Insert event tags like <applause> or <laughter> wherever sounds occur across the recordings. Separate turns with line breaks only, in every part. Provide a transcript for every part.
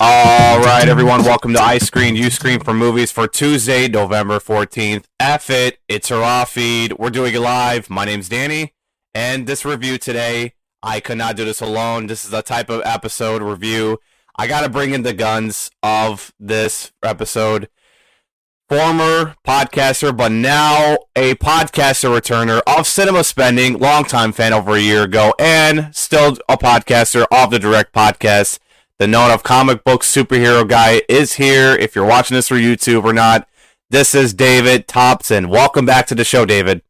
All right, everyone, welcome to I Screen, You Scream for Movies for Tuesday, November 14th. F it, it's a raw feed. We're doing it live. My name's Danny, and this review today, I could not do this alone. This is a type of episode review. I got to bring in the guns of this episode. Former podcaster, but now a podcaster returner of Cinema Spending, longtime fan over a year ago, and still a podcaster of the Direct Podcast the known of comic book superhero guy is here. If you're watching this through YouTube or not, this is David Thompson. Welcome back to the show, David.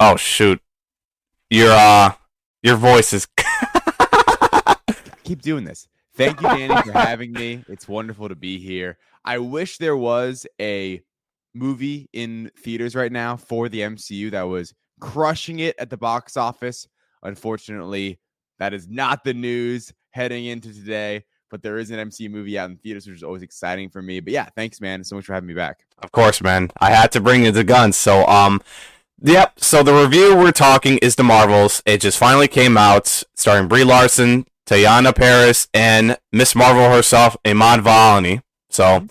Oh shoot, your uh, your voice is. <laughs>
Keep doing this. Thank you, Danny, for <laughs> having me. It's wonderful to be here. I wish there was a movie in theaters right now for the MCU that was crushing it at the box office Unfortunately, that is not the news heading into today, but there is an MCU movie out in theaters, which is always exciting for me. But yeah, thanks, man, so much for having me back.
Of course, man. I had to bring you the guns. So, um, yep. So the review we're talking is the Marvels. It just finally came out, starring Brie Larson, Teyonah Parris, and Miss Marvel herself, Iman Vellani. So,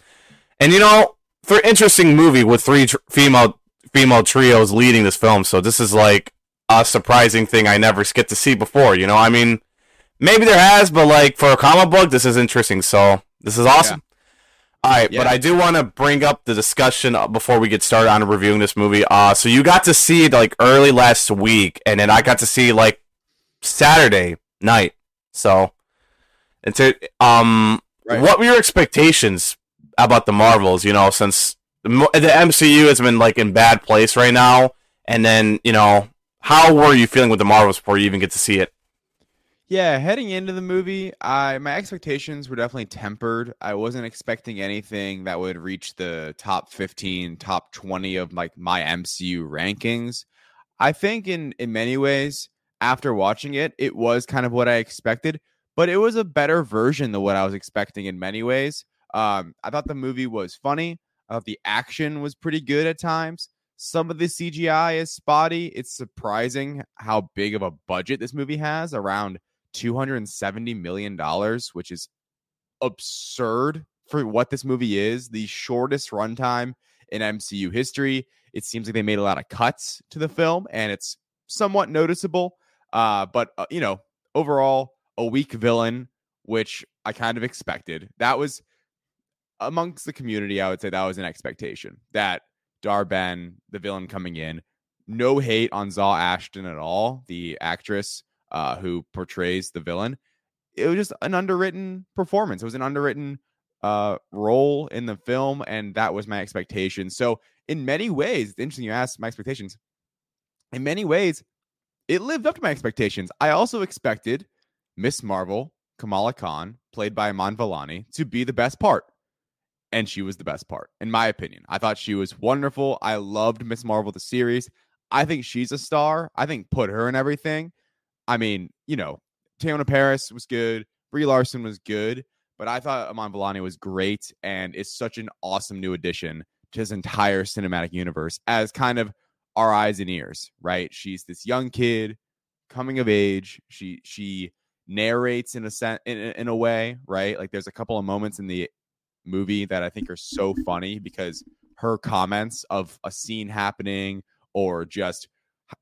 and you know, for interesting movie with three tr- female female trios leading this film. So this is like a surprising thing I never get to see before. You know, I mean, maybe there has, but like for a comic book, this is interesting. So this is awesome. Yeah. All right, yeah. but I do want to bring up the discussion before we get started on reviewing this movie. Uh, so you got to see it like early last week, and then I got to see like Saturday night. So, it's um, right. what were your expectations about the Marvels? You know, since the MCU has been like in bad place right now, and then you know how were you feeling with the Marvels before you even get to see it?
Yeah, heading into the movie, I my expectations were definitely tempered. I wasn't expecting anything that would reach the top 15, top 20 of like my MCU rankings. I think in in many ways after watching it, it was kind of what I expected, but it was a better version than what I was expecting in many ways. Um, I thought the movie was funny. I thought the action was pretty good at times. Some of the CGI is spotty. It's surprising how big of a budget this movie has around $270 million, which is absurd for what this movie is. The shortest runtime in MCU history. It seems like they made a lot of cuts to the film and it's somewhat noticeable. Uh, but, uh, you know, overall, a weak villain, which I kind of expected. That was amongst the community, I would say that was an expectation that Dar-Benn, the villain coming in. No hate on Zawe Ashton at all, the actress uh, who portrays the villain. It was just an underwritten performance. It was an underwritten uh, role in the film, and that was my expectation. So, in many ways, it's interesting you asked my expectations. In many ways, it lived up to my expectations. I also expected Miss Marvel, Kamala Khan, played by Iman Vellani, to be the best part and she was the best part, in my opinion. I thought she was wonderful. I loved Miss Marvel the series. I think she's a star. I think put her in everything. I mean, you know, Teyonah Parris was good. Brie Larson was good, but I thought Iman Vellani was great and is such an awesome new addition to his entire cinematic universe as kind of our eyes and ears, right? She's this young kid coming of age. She she narrates in a sense in, in a way, right? Like there's a couple of moments in the movie that I think are so funny because her comments of a scene happening or just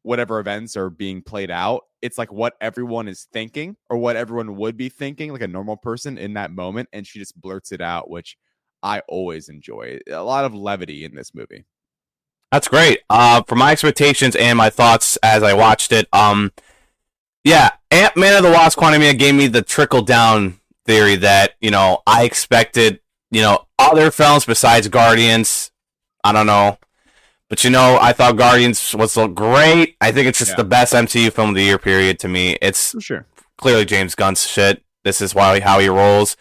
whatever events are being played out, it's like what everyone is thinking or what everyone would be thinking, like a normal person in that moment. And she just blurts it out, which I always enjoy. A lot of levity in this movie.
That's great. Uh, for my expectations and my thoughts as I watched it, um, yeah, Ant Man of the Wasp Quantumania gave me the trickle down theory that you know I expected you know, other films besides Guardians. I don't know. But you know, I thought Guardians was great. I think it's just yeah. the best MCU film of the year period to me. It's
For sure
clearly James Gunn's shit. This is why how he rolls.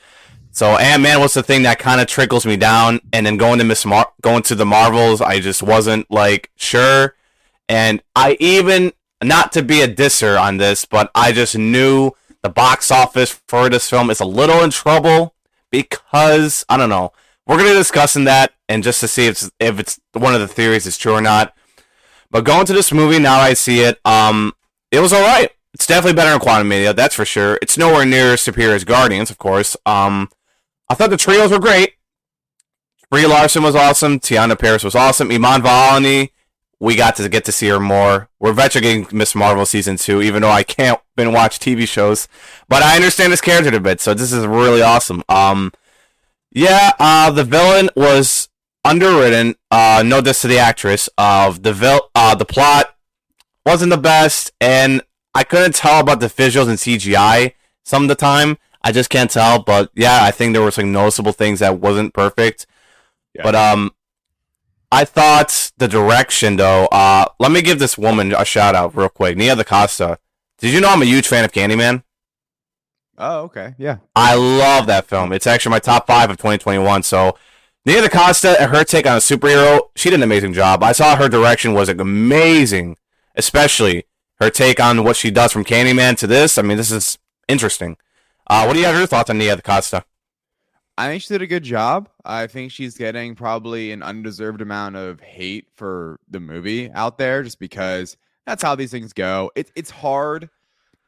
So Ant Man was the thing that kind of trickles me down, and then going to Miss Mar- going to the Marvels, I just wasn't like sure. And I even not to be a disser on this, but I just knew the box office for this film is a little in trouble because I don't know. We're gonna discuss in that and just to see if it's, if it's one of the theories is true or not. But going to this movie now, I see it. Um, it was all right. It's definitely better than Quantumania, that's for sure. It's nowhere near superior as Guardians, of course. Um, I thought the trios were great. Brie Larson was awesome. Teyonah Parris was awesome. Iman Vellani, we got to get to see her more. We're getting Miss Marvel season two, even though I can't been watch TV shows, but I understand this character a bit, so this is really awesome. Um, yeah, uh, the villain was underwritten. Uh, no diss to the actress. Of the vil- uh, the plot wasn't the best, and I couldn't tell about the visuals and CGI some of the time. I just can't tell, but yeah, I think there were some noticeable things that wasn't perfect. Yeah. But um, I thought the direction though. Uh, let me give this woman a shout out real quick. Nia DaCosta. Did you know I'm a huge fan of Candyman?
Oh, okay, yeah.
I love that film. It's actually my top five of 2021. So Nia DaCosta and her take on a superhero, she did an amazing job. I saw her direction was amazing, especially her take on what she does from Candyman to this. I mean, this is interesting. Uh, what do you have your thoughts on Nia Costa?
I think she did a good job. I think she's getting probably an undeserved amount of hate for the movie out there just because that's how these things go. It, it's hard.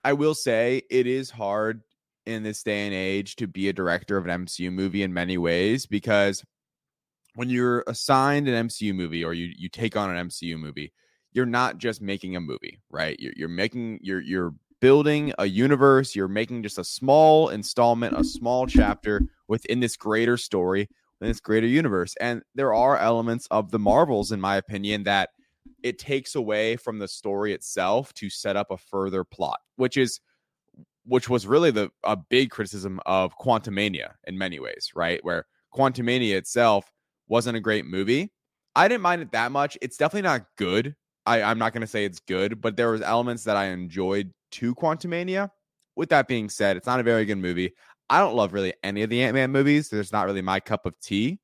I will say it is hard in this day and age to be a director of an MCU movie in many ways because when you're assigned an MCU movie or you you take on an MCU movie, you're not just making a movie, right? You're, you're making you're you're building a universe. You're making just a small installment, a small chapter within this greater story, in this greater universe. And there are elements of the Marvels, in my opinion, that it takes away from the story itself to set up a further plot, which is which was really the a big criticism of Quantumania in many ways, right? Where Quantumania itself wasn't a great movie. I didn't mind it that much. It's definitely not good. I, I'm not gonna say it's good, but there was elements that I enjoyed to Quantumania. With that being said, it's not a very good movie. I don't love really any of the Ant Man movies. There's not really my cup of tea,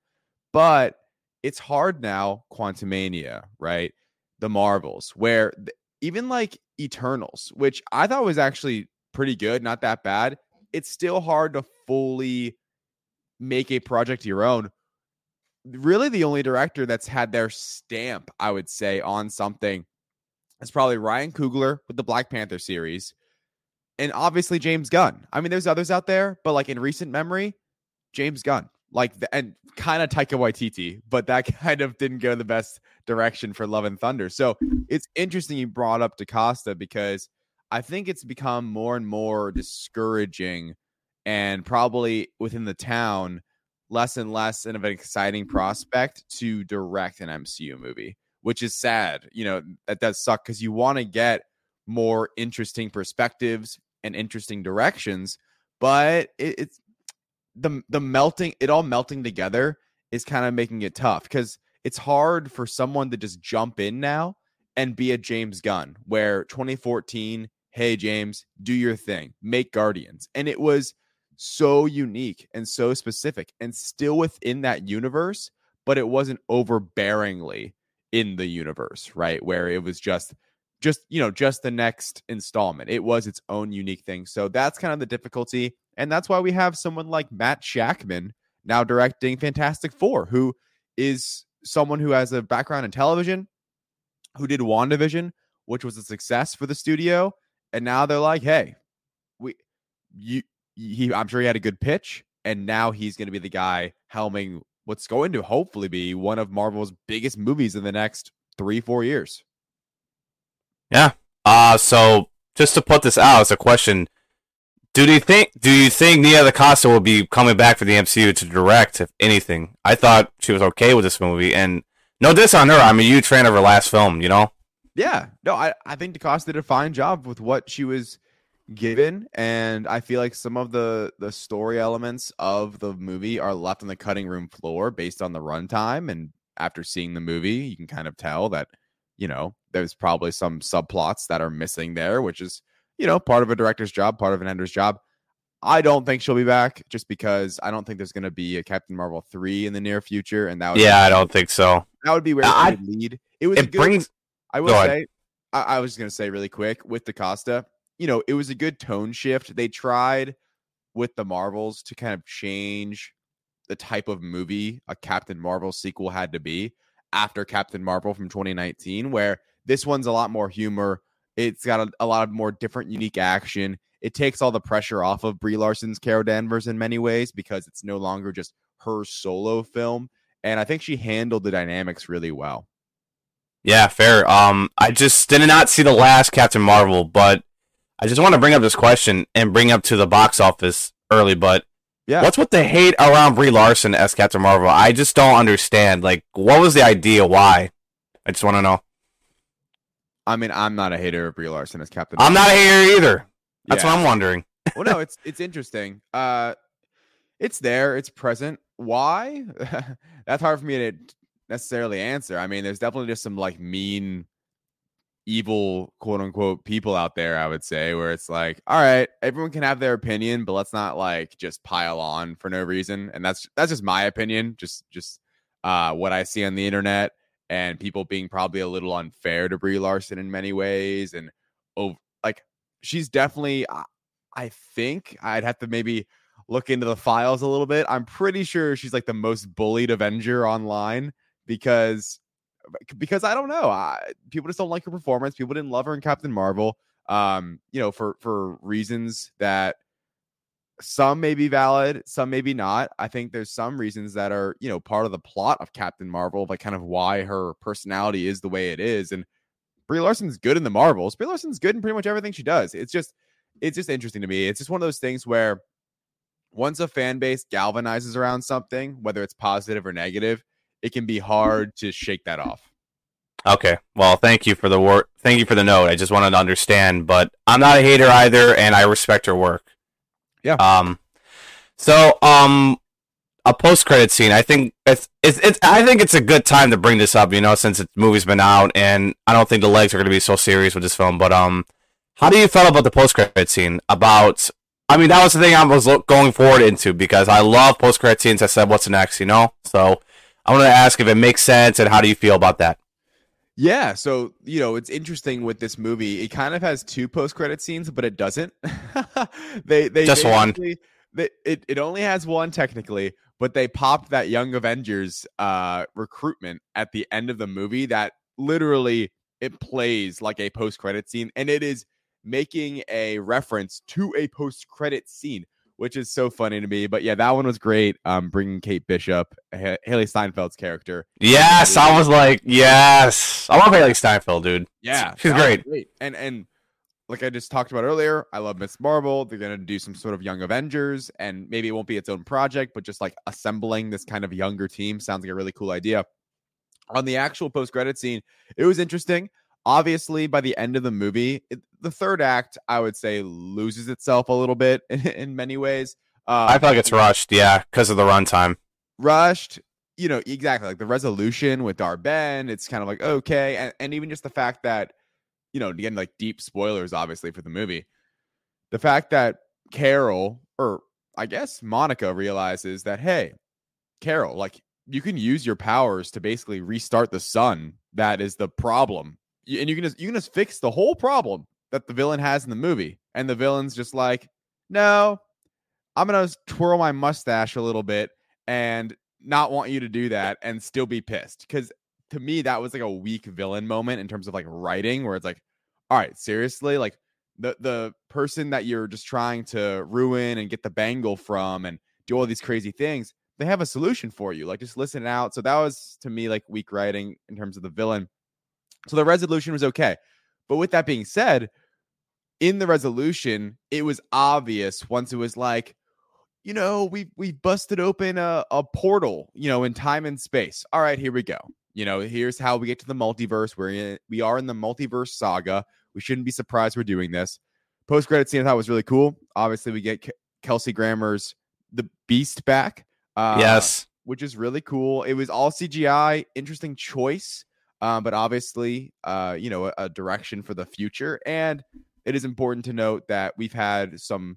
but it's hard now. Quantumania, right? The Marvels, where the, even like Eternals, which I thought was actually pretty good, not that bad. It's still hard to fully make a project your own. Really, the only director that's had their stamp, I would say, on something it's probably Ryan Coogler with the Black Panther series, and obviously James Gunn. I mean, there's others out there, but like in recent memory, James Gunn, like the, and kind of Taika Waititi, but that <laughs> kind of didn't go the best direction for Love and Thunder. So it's interesting you brought up DaCosta because I think it's become more and more discouraging, and probably within the town, less and less of an exciting prospect to direct an MCU movie which is sad. You know, that does suck because you want to get more interesting perspectives and interesting directions, but it, it's the the melting it all melting together is kind of making it tough because it's hard for someone to just jump in now and be a James Gunn where 2014 hey James do your thing make Guardians and it was so unique and so specific and still within that universe but it wasn't overbearingly in the universe, right? Where it was just just you know just the next installment it was its own unique thing so that's kind of the difficulty and that's why we have someone like matt shakman now directing fantastic four who is someone who has a background in television who did wandavision which was a success for the studio and now they're like hey we you he i'm sure he had a good pitch and now he's going to be the guy helming what's going to hopefully be one of Marvel's biggest movies in the next three, four years.
Yeah. Uh so just to put this out as a question, do you think do you think Nia DaCosta will be coming back for the MCU to direct, if anything? I thought she was okay with this movie, and no diss on her. I'm a huge fan of her last film. You know.
Yeah. No, I I think DaCosta did a fine job with what she was given and i feel like some of the the story elements of the movie are left on the cutting room floor based on the runtime and after seeing the movie you can kind of tell that you know there's probably some subplots that are missing there which is you know part of a director's job part of an editor's job. I don't think she'll be back just because i don't think there's going to be a captain marvel 3 in the near future and that would
yeah i don't think so.
that would be where I, it would lead. It was it good, brings i will say I, I was going to say really quick with DaCosta you know, it was a good tone shift. They tried with the Marvels to kind of change the type of movie a Captain Marvel sequel had to be. after Captain Marvel from 2019, where this one's a lot more humor. It's got a, a lot of more different, unique action. It takes all the pressure off of Brie Larson's Carol Danvers in many ways because it's no longer just her solo film. And I think she handled the dynamics really well.
Yeah, fair. Um, I just did not see the last Captain Marvel, but I just want to bring up this question and bring up to the box office early. But
yeah,
what's with the hate around Brie Larson as Captain Marvel? I just don't understand. Like, what was the idea? Why? I just want to know.
I mean, I'm not a hater of Brie Larson as Captain.
I'm not a hater either. That's yeah. what I'm wondering.
well, no, <laughs> it's it's interesting. Uh, it's there. It's present. Why? <laughs> That's hard for me to necessarily answer. I mean, there's definitely just some like mean, evil, quote unquote, people out there, I would say, where it's like, all right, everyone can have their opinion, but let's not like just pile on for no reason. And that's that's just my opinion, just just uh what I see on the internet and people being probably a little unfair to Brie Larson in many ways. And oh like she's definitely I think I'd have to maybe look into the files a little bit. I'm pretty sure she's like the most bullied Avenger online because because I don't know. I, people just don't like her performance. People didn't love her in Captain Marvel. Um, you know, for for reasons that some may be valid, some maybe not. I think there's some reasons that are, you know, part of the plot of Captain Marvel, like kind of why her personality is the way it is. And Brie Larson's good in the Marvels. Brie Larson's good in pretty much everything she does. It's just, it's just interesting to me. It's just one of those things where once a fan base galvanizes around something, whether it's positive or negative, it can be hard to shake that off.
Okay. Well, thank you for the work. Thank you for the note. I just wanted to understand, but I'm not a hater either, and I respect her work.
Yeah.
Um. So, um, a post credit scene. I think it's, it's it's I think it's a good time to bring this up. You know, since the movie's been out, and I don't think the legs are going to be so serious with this film. But um, how do you feel about the post credit scene? About I mean, that was the thing I was going forward into because I love post credit scenes. I said, "What's next?" You know, so I want to ask if it makes sense and how do you feel about that?
Yeah, so you know it's interesting with this movie. It kind of has two post credit scenes, but it doesn't. <laughs> they they
just one.
They, it it only has one technically, but they popped that Young Avengers uh, recruitment at the end of the movie. That literally it plays like a post credit scene, and it is making a reference to a post credit scene which is so funny to me. But yeah, that one was great. Um, bringing Kate Bishop, H- Hailee Steinfeld's character.
Yes, I was like, yes, I love Hailee Steinfeld, dude.
Yeah,
she's great.
great. And and like I just talked about earlier, I love Miss Marvel. They're gonna do some sort of Young Avengers, and maybe it won't be its own project, but just like assembling this kind of younger team sounds like a really cool idea. On the actual post credit scene, it was interesting obviously by the end of the movie it, the third act i would say loses itself a little bit in, <laughs> in many ways
uh, i feel like it's rushed yeah because of the runtime.
Rushed you know exactly like the resolution with dar-benn it's kind of like okay and, and even just the fact that you know again like deep spoilers obviously for the movie. The fact that carol or i guess monica realizes that hey carol like you can use your powers to basically restart the sun. That is the problem. And you can just you can just fix the whole problem that the villain has in the movie, and the villain's just like, no, I'm gonna twirl my mustache a little bit and not want you to do that, and still be pissed. Because to me that was like a weak villain moment in terms of like writing, where it's like, all right, seriously, like the the person that you're just trying to ruin and get the bangle from and do all these crazy things they have a solution for you like just listen out. So that was to me like weak writing in terms of the villain. So the resolution was okay. But with that being said, in the resolution, it was obvious once it was like, you know, we we busted open a, a portal, you know, in time and space. All right, here we go. You know, here's how we get to the multiverse. We're in, we are in the multiverse saga. We shouldn't be surprised we're doing this. Post credit scene I thought was really cool. Obviously, we get K- Kelsey Grammer's the Beast back.
Uh, yes,
which is really cool. It was all CGI. Interesting choice um, but obviously, uh, you know, a, a, direction for the future. And it is important to note that we've had some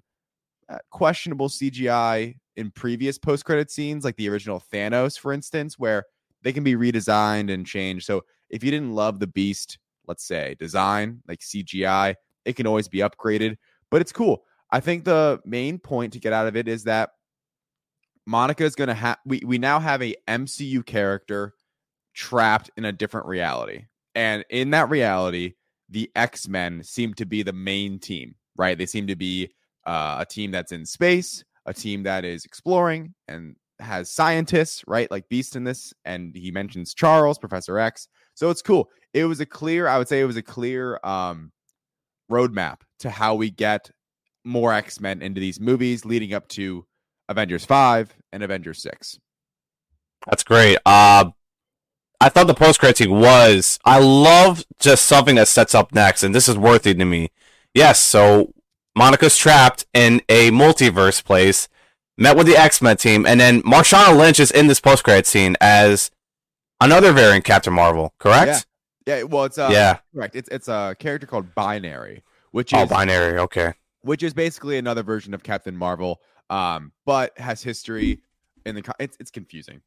uh, questionable CGI in previous post credit scenes, like the original Thanos, for instance, where they can be redesigned and changed. So if you didn't love the Beast, let's say design, like CGI, it can always be upgraded, but it's cool. I think the main point to get out of it is that Monica is going to have, we, we now have a MCU character trapped in a different reality. And in that reality, the X Men seem to be the main team, right? They seem to be uh, a team that's in space, a team that is exploring and has scientists, right? Like Beast in this. And he mentions Charles, Professor X. So it's cool. It was a clear, I would say it was a clear um, roadmap to how we get more X Men into these movies leading up to Avengers 5 and Avengers 6.
That's great. Uh, I thought the post credit scene was. I love just something that sets up next, and this is worthy to me. Yes, so Monica's trapped in a multiverse place, met with the X Men team, and then Lashana Lynch is in this post credit scene as another variant Captain Marvel. Correct?
Yeah. yeah well, it's uh,
yeah,
correct. It's it's a character called Binary, which
oh,
is
binary. Okay,
which is basically another version of Captain Marvel, um, but has history in the. It's it's confusing.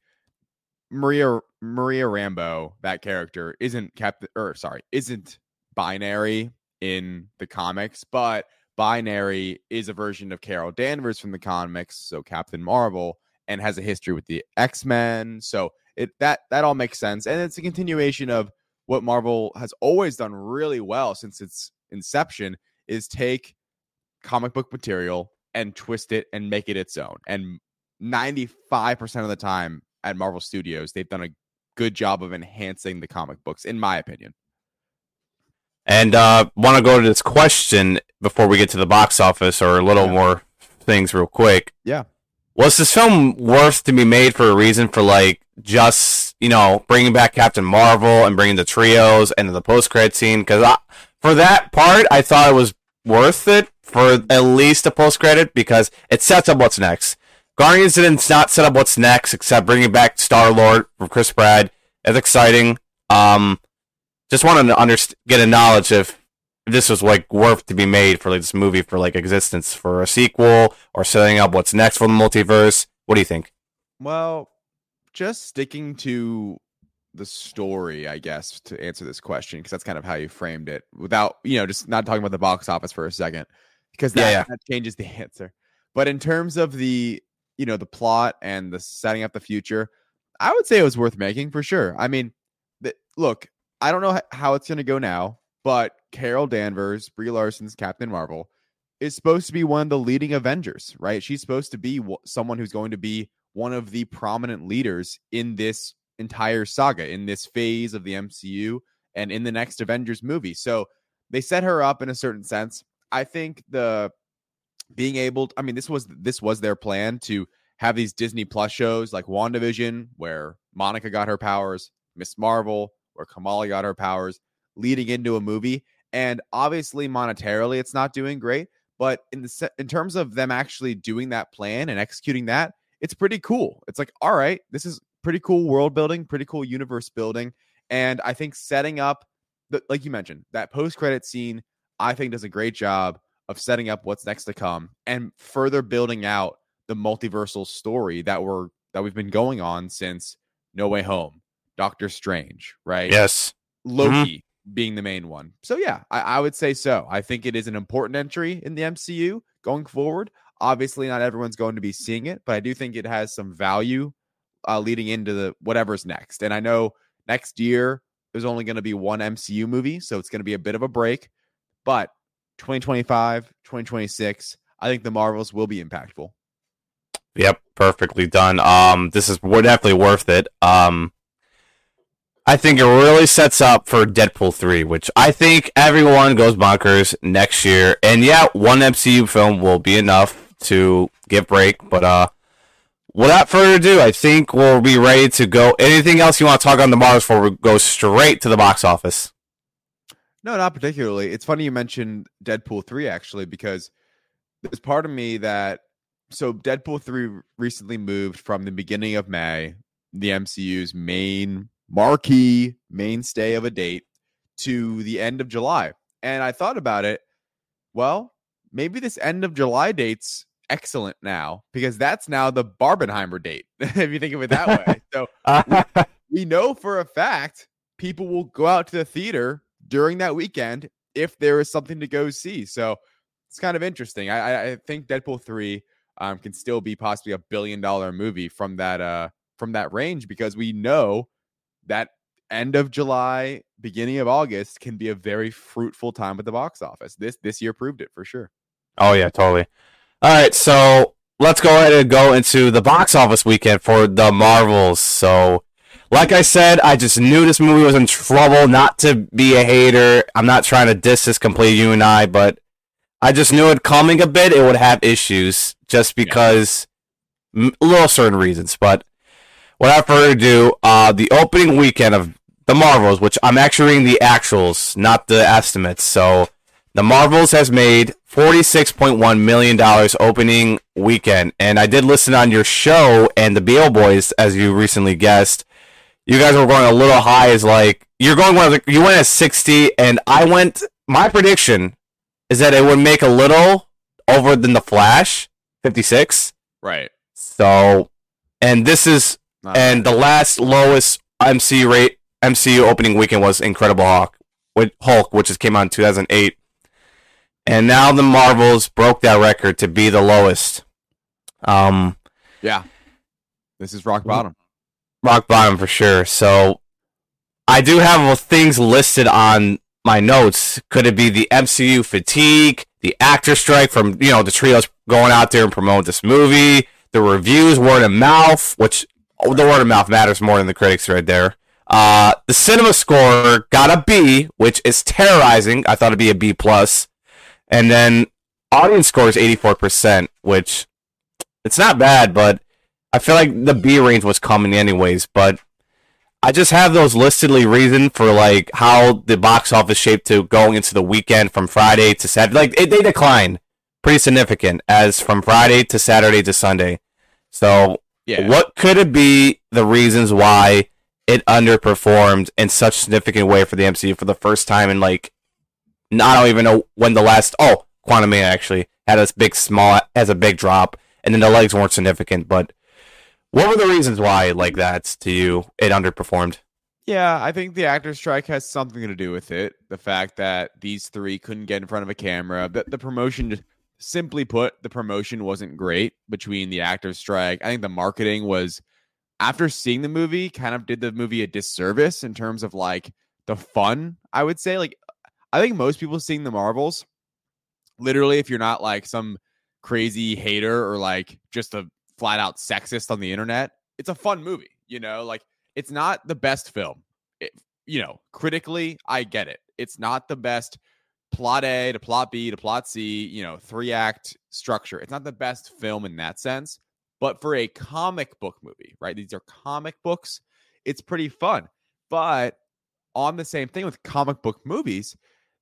Maria Maria Rambeau, that character, isn't Captain or sorry, isn't binary in the comics, but binary is a version of Carol Danvers from the comics, so Captain Marvel, and has a history with the X-Men. So it that that all makes sense. And it's a continuation of what Marvel has always done really well since its inception is take comic book material and twist it and make it its own. And 95% of the time at Marvel Studios, they've done a good job of enhancing the comic books, in my opinion.
And uh, want to go to this question before we get to the box office or a little yeah. more things real quick.
Yeah.
Was this film worth to be made for a reason for like just you know bringing back Captain Marvel and bringing the trios and the post credit scene? Because for that part, I thought it was worth it for at least a post credit because it sets up what's next. Guardians didn't not set up what's next except bringing back Star Lord from Chris Pratt. It's exciting. Um, just wanted to underst- get a knowledge if this was like worth to be made for like this movie for like existence for a sequel or setting up what's next for the multiverse. What do you think?
Well, just sticking to the story, I guess, to answer this question, because that's kind of how you framed it without, you know, just not talking about the box office for a second, because that, yeah, yeah. that changes the <laughs> answer. But in terms of the you know the plot and the setting up the future, I would say it was worth making for sure. I mean, the, look, I don't know how it's going to go now, but Carol Danvers, Brie Larson's Captain Marvel, is supposed to be one of the leading Avengers, right? She's supposed to be w- someone who's going to be one of the prominent leaders in this entire saga, in this phase of the MCU, and in the next Avengers movie. So they set her up in a certain sense. I think the being able to, I mean this was this was their plan to have these Disney Plus shows like WandaVision where Monica got her powers, Miss Marvel where Kamala got her powers leading into a movie and obviously monetarily it's not doing great, but in the in terms of them actually doing that plan and executing that, it's pretty cool. It's like all right, this is pretty cool world building, pretty cool universe building and I think setting up the, like you mentioned, that post credit scene I think does a great job of setting up what's next to come and further building out the multiversal story that we're that we've been going on since No Way Home, Doctor Strange, right?
Yes.
Loki mm-hmm. being the main one. So yeah, I, I would say so. I think it is an important entry in the MCU going forward. Obviously, not everyone's going to be seeing it, but I do think it has some value uh, leading into the whatever's next. And I know next year there's only going to be one MCU movie, so it's going to be a bit of a break. But 2025, 2026, I think the Marvels will be impactful.
Yep, perfectly done. Um, this is definitely worth it. Um, I think it really sets up for Deadpool 3, which I think everyone goes bonkers next year. And yeah, one MCU film will be enough to get break. But uh, without further ado, I think we'll be ready to go. Anything else you want to talk on the Marvels before we go straight to the box office?
No, not particularly. It's funny you mentioned Deadpool 3 actually, because there's part of me that so Deadpool 3 recently moved from the beginning of May, the MCU's main marquee mainstay of a date, to the end of July. And I thought about it. Well, maybe this end of July date's excellent now because that's now the Barbenheimer date, <laughs> if you think of it that way. So we, <laughs> we know for a fact people will go out to the theater during that weekend if there is something to go see. So it's kind of interesting. I, I think Deadpool three um, can still be possibly a billion dollar movie from that uh from that range because we know that end of July, beginning of August can be a very fruitful time at the box office. This this year proved it for sure.
Oh yeah, totally. All right, so let's go ahead and go into the box office weekend for the Marvels. So, like I said, I just knew this movie was in trouble. Not to be a hater, I'm not trying to diss this completely, you and I, but I just knew it coming a bit. It would have issues just because yeah. little certain reasons. But without further ado, uh, the opening weekend of the Marvels, which I'm actually reading the actuals, not the estimates. So the Marvels has made $46.1 million opening weekend. And I did listen on your show and the BO Boys, as you recently guessed. You guys were going a little high as like, you're going, you went at 60, and I went, my prediction is that it would make a little over than the Flash, 56.
Right.
So, and this is not and bad. the last lowest MC rate MCU opening weekend was Incredible Hulk, with Hulk, which just came out in 2008, and now the Marvels broke that record to be the lowest. Um,
yeah, this is rock bottom.
Rock bottom for sure. So, I do have things listed on my notes. Could it be the MCU fatigue, the actor strike from you know the trios going out there and promote this movie, the reviews, word of mouth, which oh, the word of mouth matters more than the critics right there. Uh, the cinema score got a B, which is terrorizing. I thought it'd be a B plus, and then audience score is eighty four percent, which it's not bad, but I feel like the B range was coming anyways. But I just have those listedly reason for like how the box office shaped to going into the weekend from Friday to Saturday. Like it, they decline pretty significant as from Friday to Saturday to Sunday. So yeah. what could it be the reasons why it underperformed in such significant way for the MCU for the first time in like I don't even know when the last oh Quantumania actually had a big small as a big drop and then the legs weren't significant but what were the reasons why, like that, to you, it underperformed?
Yeah, I think the actor strike has something to do with it. The fact that these three couldn't get in front of a camera, but the promotion, simply put, the promotion wasn't great between the actor strike. I think the marketing was, after seeing the movie, kind of did the movie a disservice in terms of like the fun. I would say, like, I think most people seeing the Marvels, literally, if you're not like some crazy hater or like just a flat out sexist on the internet. It's a fun movie, you know, like it's not the best film. It, you know, critically, I get it. It's not the best plot A to plot B to plot C, you know, three act structure. It's not the best film in that sense, but for a comic book movie, right? These are comic books. It's pretty fun. But on the same thing with comic book movies,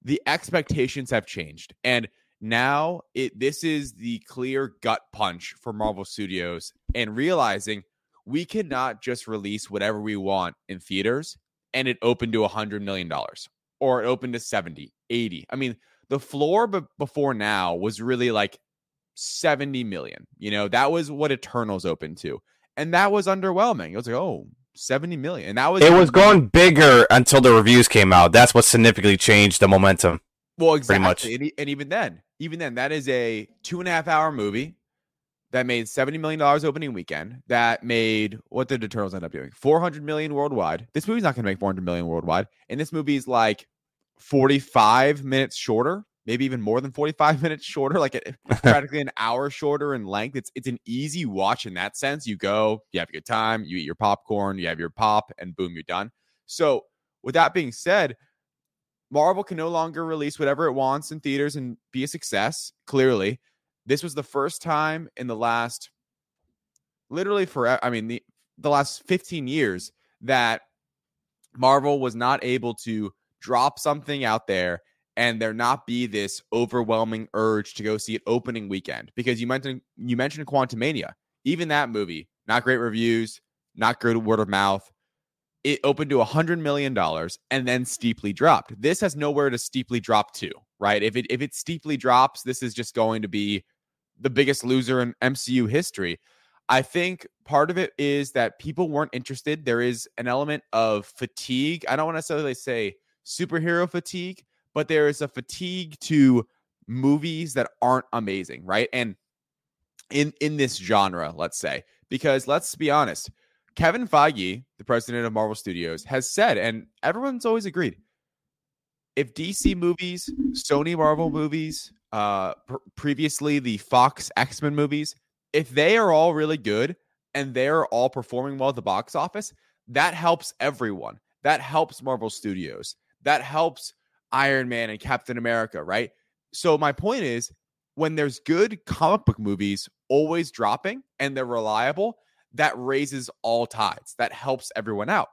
the expectations have changed. And now it this is the clear gut punch for Marvel Studios and realizing we cannot just release whatever we want in theaters and it opened to a hundred million dollars or it opened to 70 80 i mean the floor b- before now was really like 70 million you know? That was what eternals opened to. And that was underwhelming. It was like oh 70 million. And that was
it was going bigger until the reviews came out. That's what significantly changed the momentum.
Well exactly. And, and even then even then, that is a two and a half hour movie that made $70 million opening weekend that made what did Eternals end up doing? 400 million worldwide. This movie's not going to make 400 million worldwide. And this movie is like 45 minutes shorter, maybe even more than 45 <laughs> minutes shorter, like it, <laughs> practically an hour shorter in length. It's it's an easy watch in that sense. You go, you have a good time, you eat your popcorn, you have your pop, and boom, you're done. So, with that being said, Marvel can no longer release whatever it wants in theaters and be a success. Clearly, this was the first time in the last, literally forever. I mean the the last 15 years that Marvel was not able to drop something out there and there not be this overwhelming urge to go see it opening weekend because you mentioned you mentioned Quantumania, even that movie, not great reviews, not good word of mouth it opened to a $100 million and then steeply dropped. This has nowhere to steeply drop to, right? If it if it steeply drops, this is just going to be the biggest loser in MCU history. I think part of it is that people weren't interested. There is an element of fatigue. I don't want to necessarily say superhero fatigue, but there is a fatigue to movies that aren't amazing, right? And in in this genre, let's say, because let's be honest, Kevin Feige, the president of Marvel Studios, has said, and everyone's always agreed, if DC movies, Sony Marvel movies, uh, pr- previously the Fox X Men movies, if they are all really good and they're all performing well at the box office, that helps everyone. That helps Marvel Studios. That helps Iron Man and Captain America, right? So my point is, when there's good comic book movies always dropping and they're reliable, that raises all tides. That helps everyone out.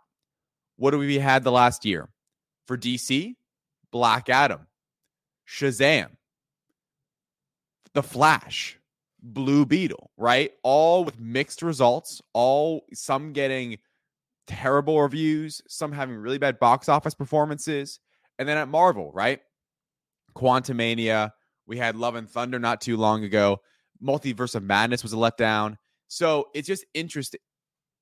What do we had the last year? For DC, Black Adam, Shazam, The Flash, Blue Beetle, right? All with mixed results, all some getting terrible reviews, some having really bad box office performances. And then at Marvel, right? Quantumania, we had Love and Thunder not too long ago. Multiverse of Madness was a letdown. So it's just interesting.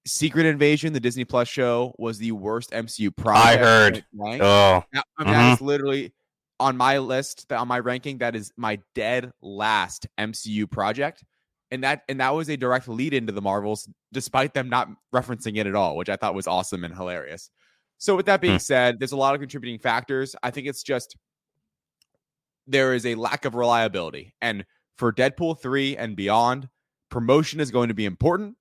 Secret Invasion, the Disney Plus show, was the worst MCU project.
I heard.
Right?
Oh,
Now, I mean, That is literally on my list, that on my ranking. That is my dead last MCU project, and that and that was a direct lead into the Marvels, despite them not referencing it at all, which I thought was awesome and hilarious. So, with that being
Hmm.
said, there's a lot of contributing factors. I think it's just there is a lack of reliability, and for Deadpool three and beyond, promotion is going to be important.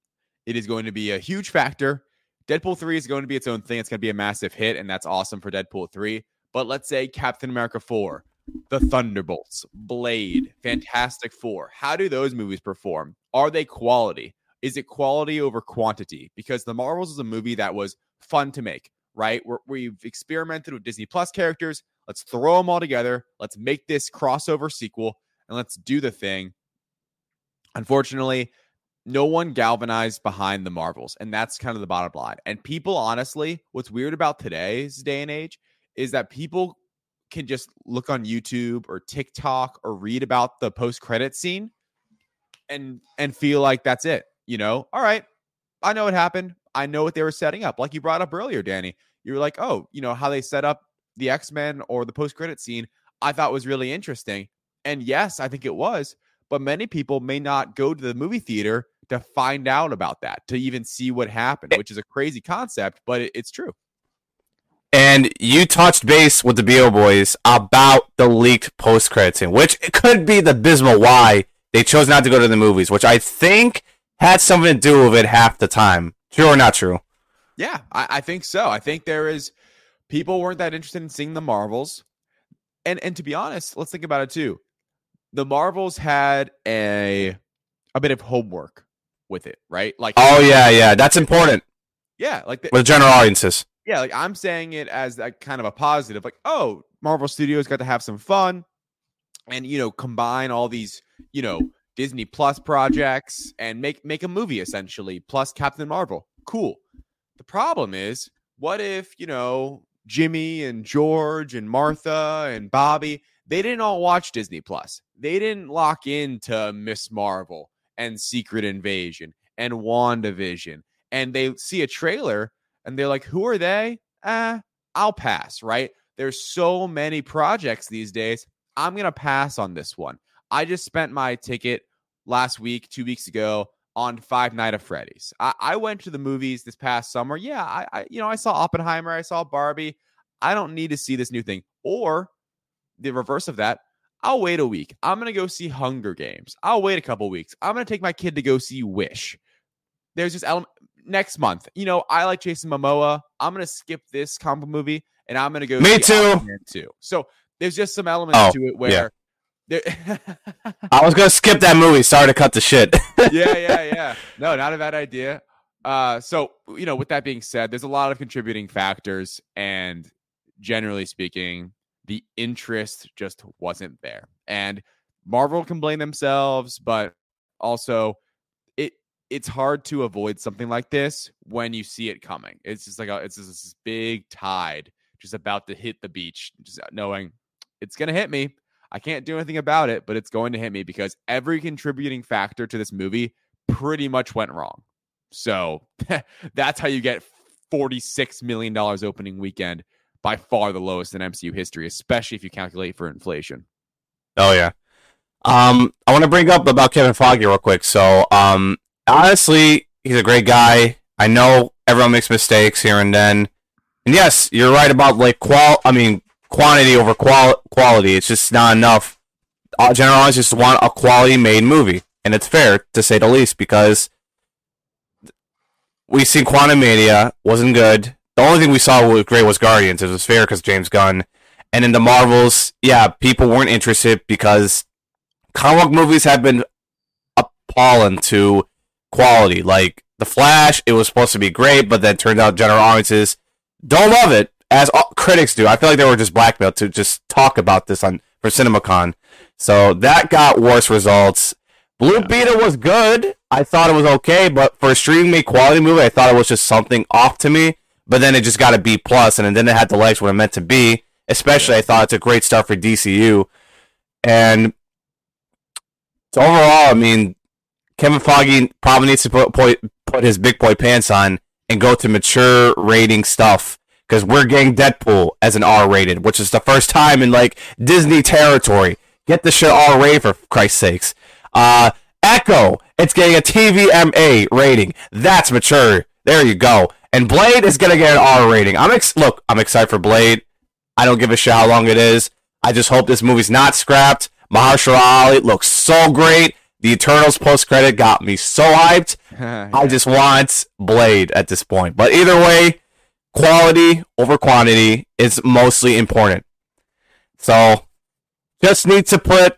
It is going to be a huge factor. Deadpool 3 is going to be its own thing. It's going to be a massive hit, and that's awesome for Deadpool 3. But let's say Captain America 4, The Thunderbolts, Blade, Fantastic Four. How do those movies perform? Are they quality? Is it quality over quantity? Because The Marvels is a movie that was fun to make, right? We're, we've experimented with Disney Plus characters. Let's throw them all together. Let's make this crossover sequel, and let's do the thing. Unfortunately, no one galvanized behind the Marvels. And that's kind of the bottom line. And people, honestly, what's weird about today's day and age is that people can just look on YouTube or TikTok or read about the post credit scene and and feel like that's it. You know, all right, I know what happened. I know what they were setting up. Like you brought up earlier, Danny. You were like, oh, you know, how they set up the X-Men or the post-credit scene, I thought was really interesting. And yes, I think it was, but many people may not go to the movie theater to find out about that, to even see what happened, eh which is a crazy concept, but it, it's true.
And you touched base with the BO boys about the leaked post credit scene, which could be the abysmal why they chose not to go to the movies, which I think had something to do with it half the time. True or not true?
Yeah, I, I think so. I think there is people weren't that interested in seeing the Marvels. And and to be honest, let's think about it too. The Marvels had a a bit of homework with it, right? Like
Oh yeah, yeah, that's important
yeah, like the,
with general audiences.
yeah, like I'm saying it as a kind of a positive, like, oh, Marvel Studios got to have some fun and you know, combine all these, you know, Disney Plus projects and make make a movie essentially, plus Captain Marvel. Cool. The problem is, what if, you know, Jimmy and George and Martha and Bobby, they didn't all watch Disney Plus. They didn't lock into Miss Marvel and Secret Invasion and WandaVision. And they see a trailer and they're like, who are they? Eh, I'll pass, right? There's so many projects these days. I'm going to pass on this one. I just spent my ticket last week, two weeks ago, on Five Night at Freddy's. I, I went to the movies this past summer. Yeah, I, I, you know, I saw Oppenheimer, I saw Barbie. I don't need to see this new thing. Or the reverse of that, I'll wait a week. I'm gonna go see Hunger Games. I'll wait a couple weeks. I'm gonna take my kid to go see Wish. There's this element next month. You know, I like Jason Momoa. I'm gonna skip this combo movie and I'm gonna go.
Me too.
Too. So there's just some elements
Oh,
to it where. There, <laughs>
I was gonna skip that movie. Sorry to cut the shit. <laughs>
yeah, yeah, yeah. No, not a bad idea. Uh, so you know, with that being said, there's a lot of contributing factors, and generally speaking, the interest just wasn't there. And Marvel can blame themselves, but also it it's hard to avoid something like this when you see it coming. It's just like a, it's just this big tide just about to hit the beach, just knowing it's gonna hit me. I can't do anything about it, but it's going to hit me because every contributing factor to this movie pretty much went wrong. So <laughs> that's how you get $46 million opening weekend, by far the lowest in MCU history, especially if you calculate for inflation.
Oh yeah. Um, I want to bring up about Kevin Feige real quick. So, um, honestly, he's a great guy. I know everyone makes mistakes here and then. And yes, you're right about like qual. I mean, quantity over qual- quality. It's just not enough. Uh, general just want a quality made movie, and it's fair to say the least because we see Quantumania wasn't good. The only thing we saw was great was Guardians. It was fair because James Gunn. And in the Marvels, yeah, people weren't interested because comic book movies have been appalling to quality. Like The Flash, it was supposed to be great, but then turned out general audiences don't love it, as all critics do. I feel like they were just blackmailed to just talk about this on for CinemaCon. So that got worse results. Blue yeah. Beetle was good. I thought it was okay, but for a streaming made quality movie, I thought it was just something off to me. But then it just got a B plus, and then it had the legs what it meant to be. Especially, I thought it's a great start for DCU, and so overall, I mean, Kevin Feige probably needs to put put his big boy pants on and go to mature rating stuff because we're getting Deadpool as an R rated, which is the first time in like Disney territory. Get the shit R rated for Christ's sakes. Uh, Echo, it's getting a TVMA rating. That's mature. There you go. And Blade is gonna get an R rating. I'm ex- look, I'm excited for Blade. I don't give a shit how long it is. I just hope this movie's not scrapped. Mahershala Ali looks so great. The Eternals post credit got me so hyped. <laughs> yeah. I just want Blade at this point. But either way, quality over quantity is mostly important. So just need to put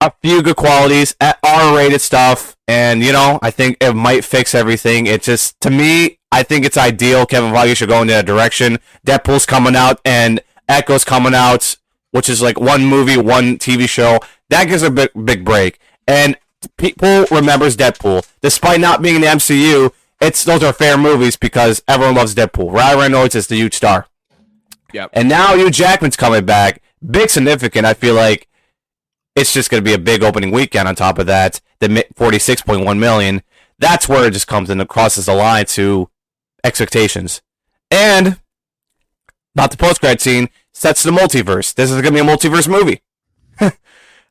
a few good qualities at R-rated stuff, and you know, I think it might fix everything. It just, to me, I think it's ideal. Kevin Feige should go in that direction. Deadpool's coming out, and Echo's coming out, which is like one movie, one TV show. That gives a big, big break, and people remembers Deadpool, despite not being in the MCU. It's those are fair movies because everyone loves Deadpool. Ryan Reynolds is the huge star.
Yep.
And now Hugh Jackman's coming back. Big significant. I feel like it's just going to be a big opening weekend on top of that. The 46.1 million. That's where it just comes in and crosses the line to expectations. And not the post credit scene sets the multiverse. This is to be a multiverse movie. <laughs>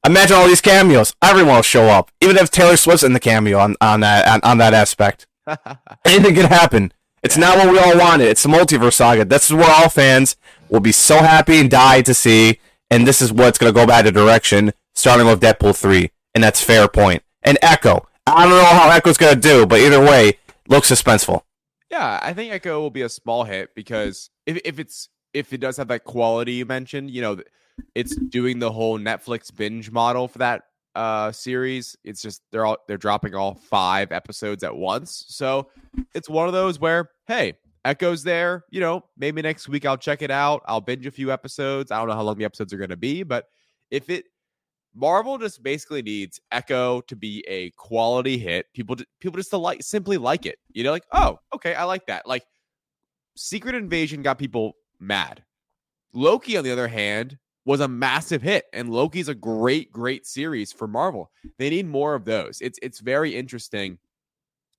Imagine all these cameos. Everyone will show up, even if Taylor Swift's in the cameo on, on that on, on that aspect. <laughs> Anything could happen. It's not what we all wanted. It's the multiverse saga. This is what all fans will be so happy and die to see. And this is what's going to go back to direction starting with Deadpool 3, and that's fair point. And Echo. I don't know how Echo's going to do, but either way, looks suspenseful.
Yeah, I think Echo will be a small hit because if, if it's if it does have that quality you mentioned, you know, it's doing the whole Netflix binge model for that uh series. It's just they're all they're dropping all five episodes at once. So it's one of those where, hey, Echo's there, you know, maybe next week I'll check it out. I'll binge a few episodes. I don't know how long the episodes are gonna be, but if it Marvel just basically needs Echo to be a quality hit. People people just to like simply like it. You know, like, oh, okay, I like that. Like Secret Invasion got people mad. Loki, on the other hand, was a massive hit, and Loki's a great, great series for Marvel. They need more of those. It's it's very interesting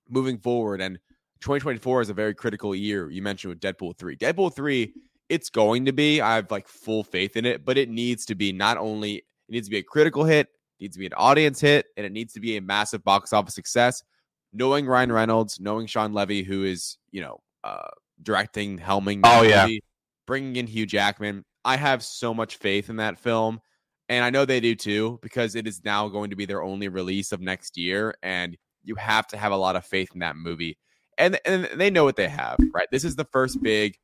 moving forward, and 2024 is a very critical year. You mentioned with Deadpool 3. Deadpool 3, it's going to be. I have like full faith in it, but it needs to be not only it needs to be a critical hit, needs to be an audience hit, and it needs to be a massive box office success. Knowing Ryan Reynolds, knowing Shawn Levy, who is, you know, uh, directing, helming.
Oh, yeah. Movie,
bringing in Hugh Jackman. I have so much faith in that film. And I know they do too, because it is now going to be their only release of next year. And you have to have a lot of faith in that movie. And, and they know what they have, right? This is the first big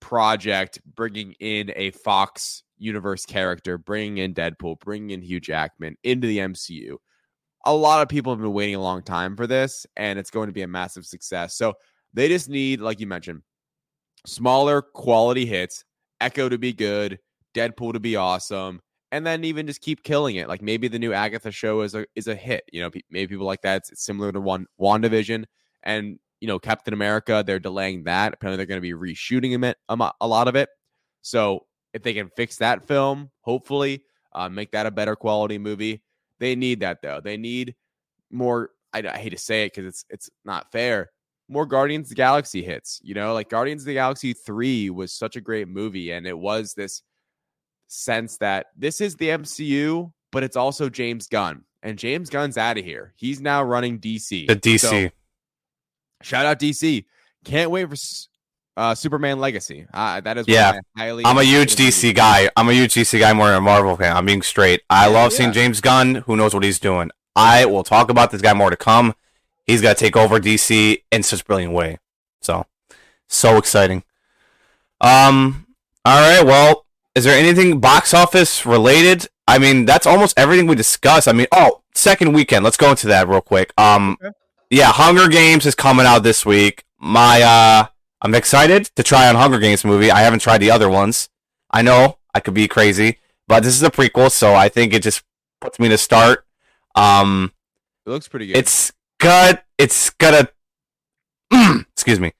project bringing in a Fox universe character, bringing in Deadpool, bringing in Hugh Jackman into the MCU. A lot of people have been waiting a long time for this, and it's going to be a massive success. So they just need, like you mentioned, smaller quality hits, Echo to be good, Deadpool to be awesome, and then even just keep killing it. Like maybe the new Agatha show is a is a hit. You know, maybe people like that. It's, similar to one WandaVision, and you know Captain America. They're delaying that. Apparently, they're going to be reshooting it um, a lot of it. So if they can fix that film, hopefully, uh, make that a better quality movie. They need that though. They need more. I, I hate to say it because it's it's not fair. More Guardians of the Galaxy hits. You know, like Guardians of the Galaxy three was such a great movie, and it was this sense that this is the MCU, but it's also James Gunn, and James Gunn's out of here. He's now running DC.
The DC. So
shout out DC. Can't wait for uh, Superman Legacy. Uh, that is
yeah.
highly.
I'm a huge DC guy. I'm a huge DC guy more than a Marvel fan. I'm being straight. I yeah, love yeah. seeing James Gunn. Who knows what he's doing? I will talk about this guy more to come. He's got to take over DC in such a brilliant way. So, so exciting. Um. All right. Well, is there anything box office related? I mean, that's almost everything we discuss. I mean, oh, second weekend. Let's go into that real quick. Um, okay. yeah, Hunger Games is coming out this week. My, uh, I'm excited to try on Hunger Games movie. I haven't tried the other ones. I know I could be crazy, but this is a prequel, so I think it just puts me to start. Um,
it looks pretty good.
It's good. It's gonna. <clears throat> excuse me.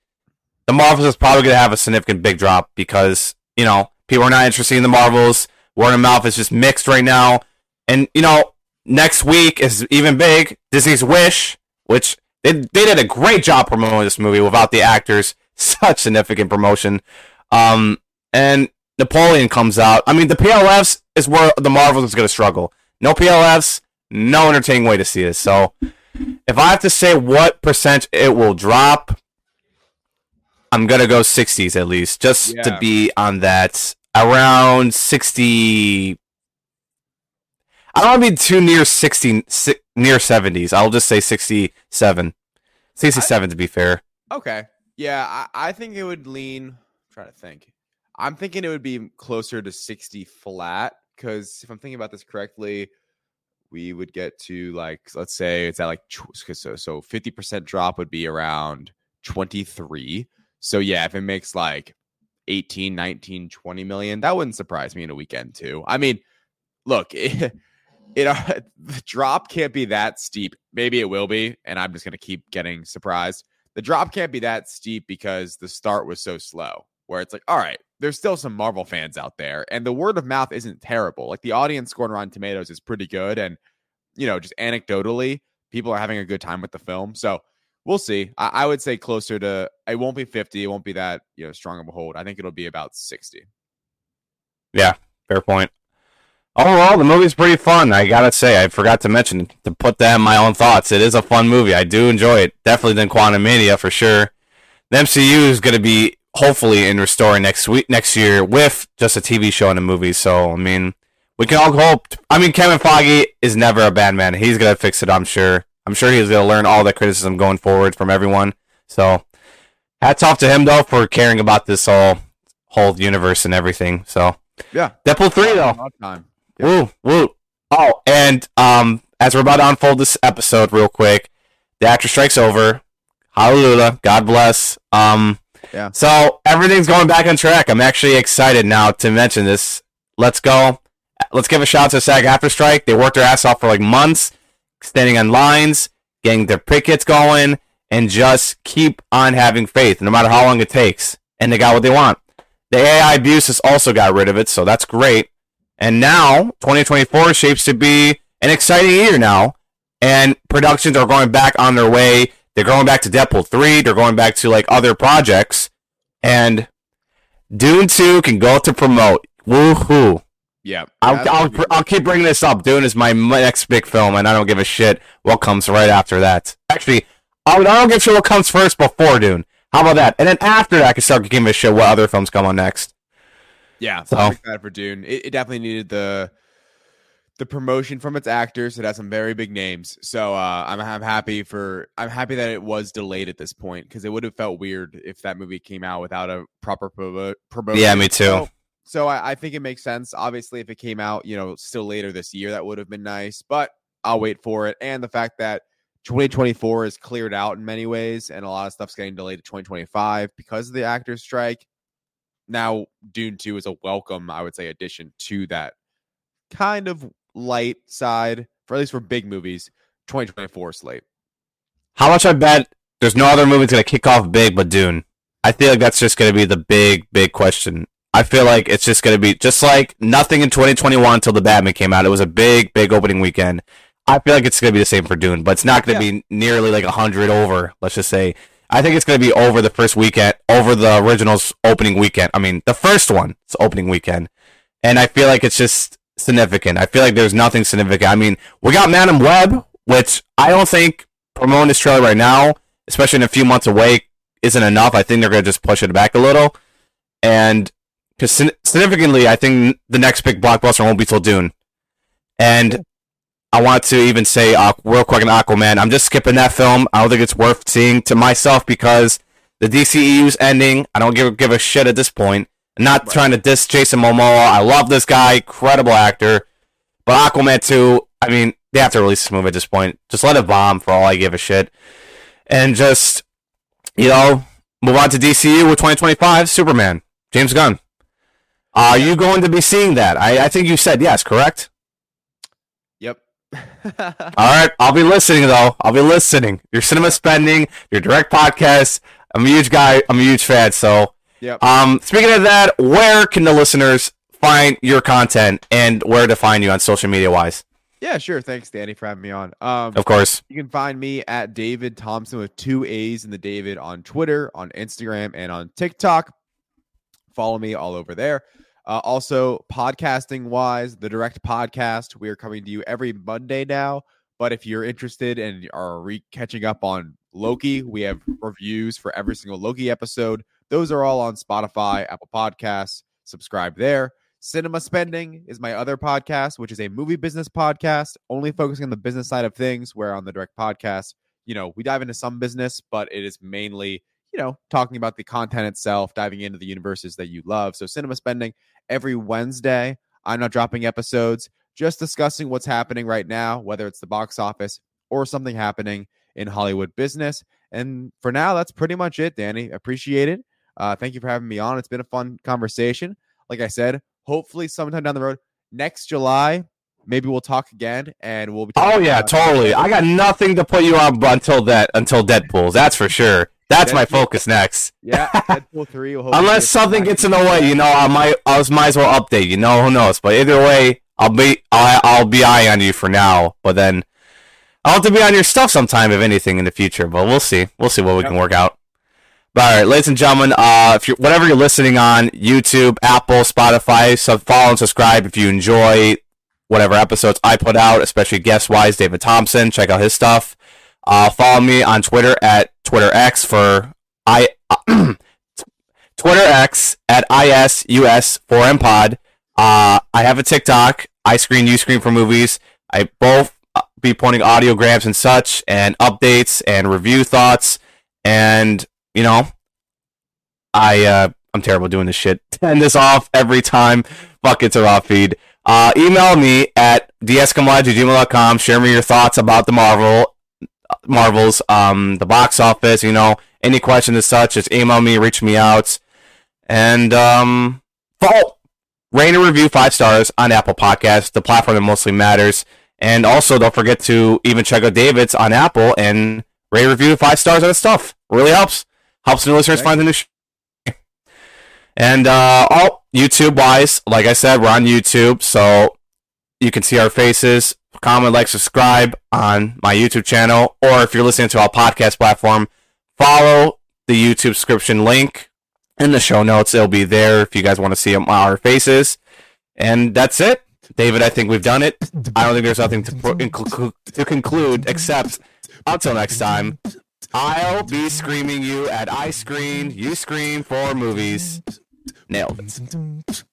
The Marvels is probably gonna have a significant big drop because you know people are not interested in the Marvels. Word of mouth is just mixed right now, and you know next week is even big. Disney's Wish, which they they did a great job promoting this movie without the actors. Such <laughs> significant promotion. Um, and Napoleon comes out. I mean, the PLFs is where the Marvels is going to struggle. No PLFs, no entertaining way to see this. So, if I have to say what percent it will drop, I'm gonna go 60s at least, just yeah. to be on that around 60 I don't want to be too near 60, near 70s. I'll just say 67. 67 I, to be fair.
Okay. Yeah, I, I think it would lean. I'm trying to think. I'm thinking it would be closer to 60 flat because if I'm thinking about this correctly, we would get to like, let's say it's at like, so, so 50% drop would be around 23. So yeah, if it makes like 18, 19, 20 million, that wouldn't surprise me in a weekend too. I mean, look, <laughs> it, it uh, <laughs> the drop can't be that steep. Maybe it will be, and I'm just gonna keep getting surprised. The drop can't be that steep because the start was so slow. Where it's like, all right, there's still some Marvel fans out there, and the word of mouth isn't terrible. Like the audience score on Tomatoes is pretty good, and you know, just anecdotally, people are having a good time with the film. So we'll see. I, I would say closer to. It won't be 50. It won't be that you know strong of a hold. I think it'll be about 60.
Yeah, fair point overall, the movie's pretty fun. I gotta say, I forgot to mention to put that in my own thoughts. It is a fun movie. I do enjoy it. Definitely than Quantumania for sure. The MCU is gonna be hopefully in restoring next week, next year with just a TV show and a movie. So I mean, we can all hope. I mean, Kevin Feige is never a bad man. He's gonna fix it. I'm sure. I'm sure he's gonna learn all the criticism going forward from everyone. So hats off to him though for caring about this whole whole universe and everything. So
yeah,
Deadpool three though. Woo, woo. Oh, and um, as we're about to unfold this episode real quick, the actor strikes over. Hallelujah. God bless. Um,
yeah.
So everything's going back on track. I'm actually excited now to mention this. Let's go. Let's give a shout out to SAG-AFTRA strike. They worked their ass off for like months, standing on lines, getting their pickets going, and just keep on having faith, no matter how long it takes. And they got what they want. The AI abuse has also got rid of it, so that's great. And now 2024 shapes to be an exciting year now. And productions are going back on their way. They're going back to Deadpool 3. They're going back to like other projects. And Dune 2 can go to promote. Woohoo.
Yeah.
I'll, I'll, I'll, keep bringing this up. Dune is my next big film, and I don't give a shit what comes right after that. Actually, I don't give a shit what comes first before Dune. How about that? And then after that, I can start giving a shit what other films come on next.
Yeah, so I'm excited for Dune. It, it, definitely needed the the promotion from its actors. It has some very big names, so uh, I'm, I'm happy for I'm happy that it was delayed at this point because it would have felt weird if that movie came out without a proper promo- promotion.
Yeah, me too.
So, so I, I think it makes sense. Obviously, if it came out, you know, still later this year, that would have been nice. But I'll wait for it. And the fact that 2024 is cleared out in many ways, and a lot of stuff's getting delayed to 2025 because of the actors' strike now Dune 2 is a welcome, I would say, addition to that kind of light side, for at least for big movies, 2024 slate.
How much I bet there's no other movie that's going to kick off big but Dune? I feel like that's just going to be the big, big question. I feel like it's just going to be just like nothing in 2021 until the Batman came out. It was a big, big opening weekend. I feel like it's going to be the same for Dune, but it's not going to yeah. be nearly like 100 over, let's just say. I think it's going to be over the first weekend, over the original's opening weekend. I mean, the first one, it's opening weekend. And I feel like it's just significant. I feel like there's nothing significant. I mean, we got Madame Web, which I don't think promoting this trailer right now especially in a few months away, isn't enough. I think they're going to just push it back a little. And because significantly, I think the next big blockbuster won't be till Dune. And I want to even say uh, real quick on Aquaman. I'm just skipping that film. I don't think it's worth seeing to myself because the DCEU's ending. I don't give give a shit at this point. I'm not right. trying to diss Jason Momoa. I love this guy, credible actor. But Aquaman 2, I mean, they have to release this movie at this point. Just let it bomb for all I give a shit. And just, you know, move on to DCU with 2025 Superman, James Gunn. Are you going to be seeing that? I, I think you said yes, correct? All right, I'll be listening though. I'll be listening. Your cinema spending, your direct podcast. I'm a huge guy. I'm a huge fan. So,
yep.
Um, speaking of that, where can the listeners find your content and where to find you on social media wise?
Yeah, sure. Thanks, Danny, for having me on. Um,
of course.
You can find me at David Thompson with two A's in the David on Twitter, on Instagram, and on TikTok. Follow me all over there. Uh, also, podcasting wise, the direct podcast, we are coming to you every Monday now. But if you're interested and are re- catching up on Loki, we have reviews for every single Loki episode. Those are all on Spotify, Apple Podcasts. Subscribe there. Cinema Spending is my other podcast, which is a movie business podcast, only focusing on the business side of things. Where on the direct podcast, you know, we dive into some business, but it is mainly, you know, talking about the content itself, diving into the universes that you love. So, Cinema Spending every Wednesday. I'm not dropping episodes, just discussing what's happening right now, whether it's the box office or something happening in Hollywood business. And for now, that's pretty much it, Danny. Appreciate it. Uh, thank you for having me on. It's been a fun conversation. Like I said, hopefully sometime down the road, next July, maybe we'll talk again and we'll be.
Oh yeah, totally. I got nothing to put you on until that until Deadpool. That's for sure. That's my focus next.
Yeah, <laughs> Deadpool three.
Unless something gets in the way, you know, I might I was, might as well update. You know, who knows? But either way, I'll be I'll, I'll be eyeing on you for now. But then I'll have to be on your stuff sometime, if anything, in the future. But we'll see. We'll see what we can work out. But all right, ladies and gentlemen, uh, if you're whatever you're listening on YouTube, Apple, Spotify, so follow and subscribe if you enjoy whatever episodes I put out, especially guest wise. David Thompson, check out his stuff. Uh, follow me on Twitter at TwitterX for I <clears throat> Twitter X at ISUS4MPod. Uh, I have a TikTok. I screen, you screen for movies. I both uh, be pointing audiograms and such, and updates and review thoughts. And you know, I uh, I'm terrible doing this shit. <laughs> Turn this off every time. Fuck it's a raw feed. Uh, email me at dscomlodge@gmail.com. Share me your thoughts about the Marvel, Marvels, um, the box office. You know, any questions as such, just email me, reach me out, and um, follow, rate and review five stars on Apple Podcasts, the platform that mostly matters. And also, don't forget to even check out David's on Apple and rate and review five stars on his stuff. Really helps helps new listeners find the new show. And uh, all YouTube wise, like I said, we're on YouTube, so you can see our faces. Comment, like, subscribe on my YouTube channel, or if you're listening to our podcast platform, follow the YouTube subscription link in the show notes. It'll be there if you guys want to see our faces. And that's it. David, I think we've done it. I don't think there's nothing to, pro- to conclude except until next time. I'll be screaming you at I screen, you scream for movies. Nailed it.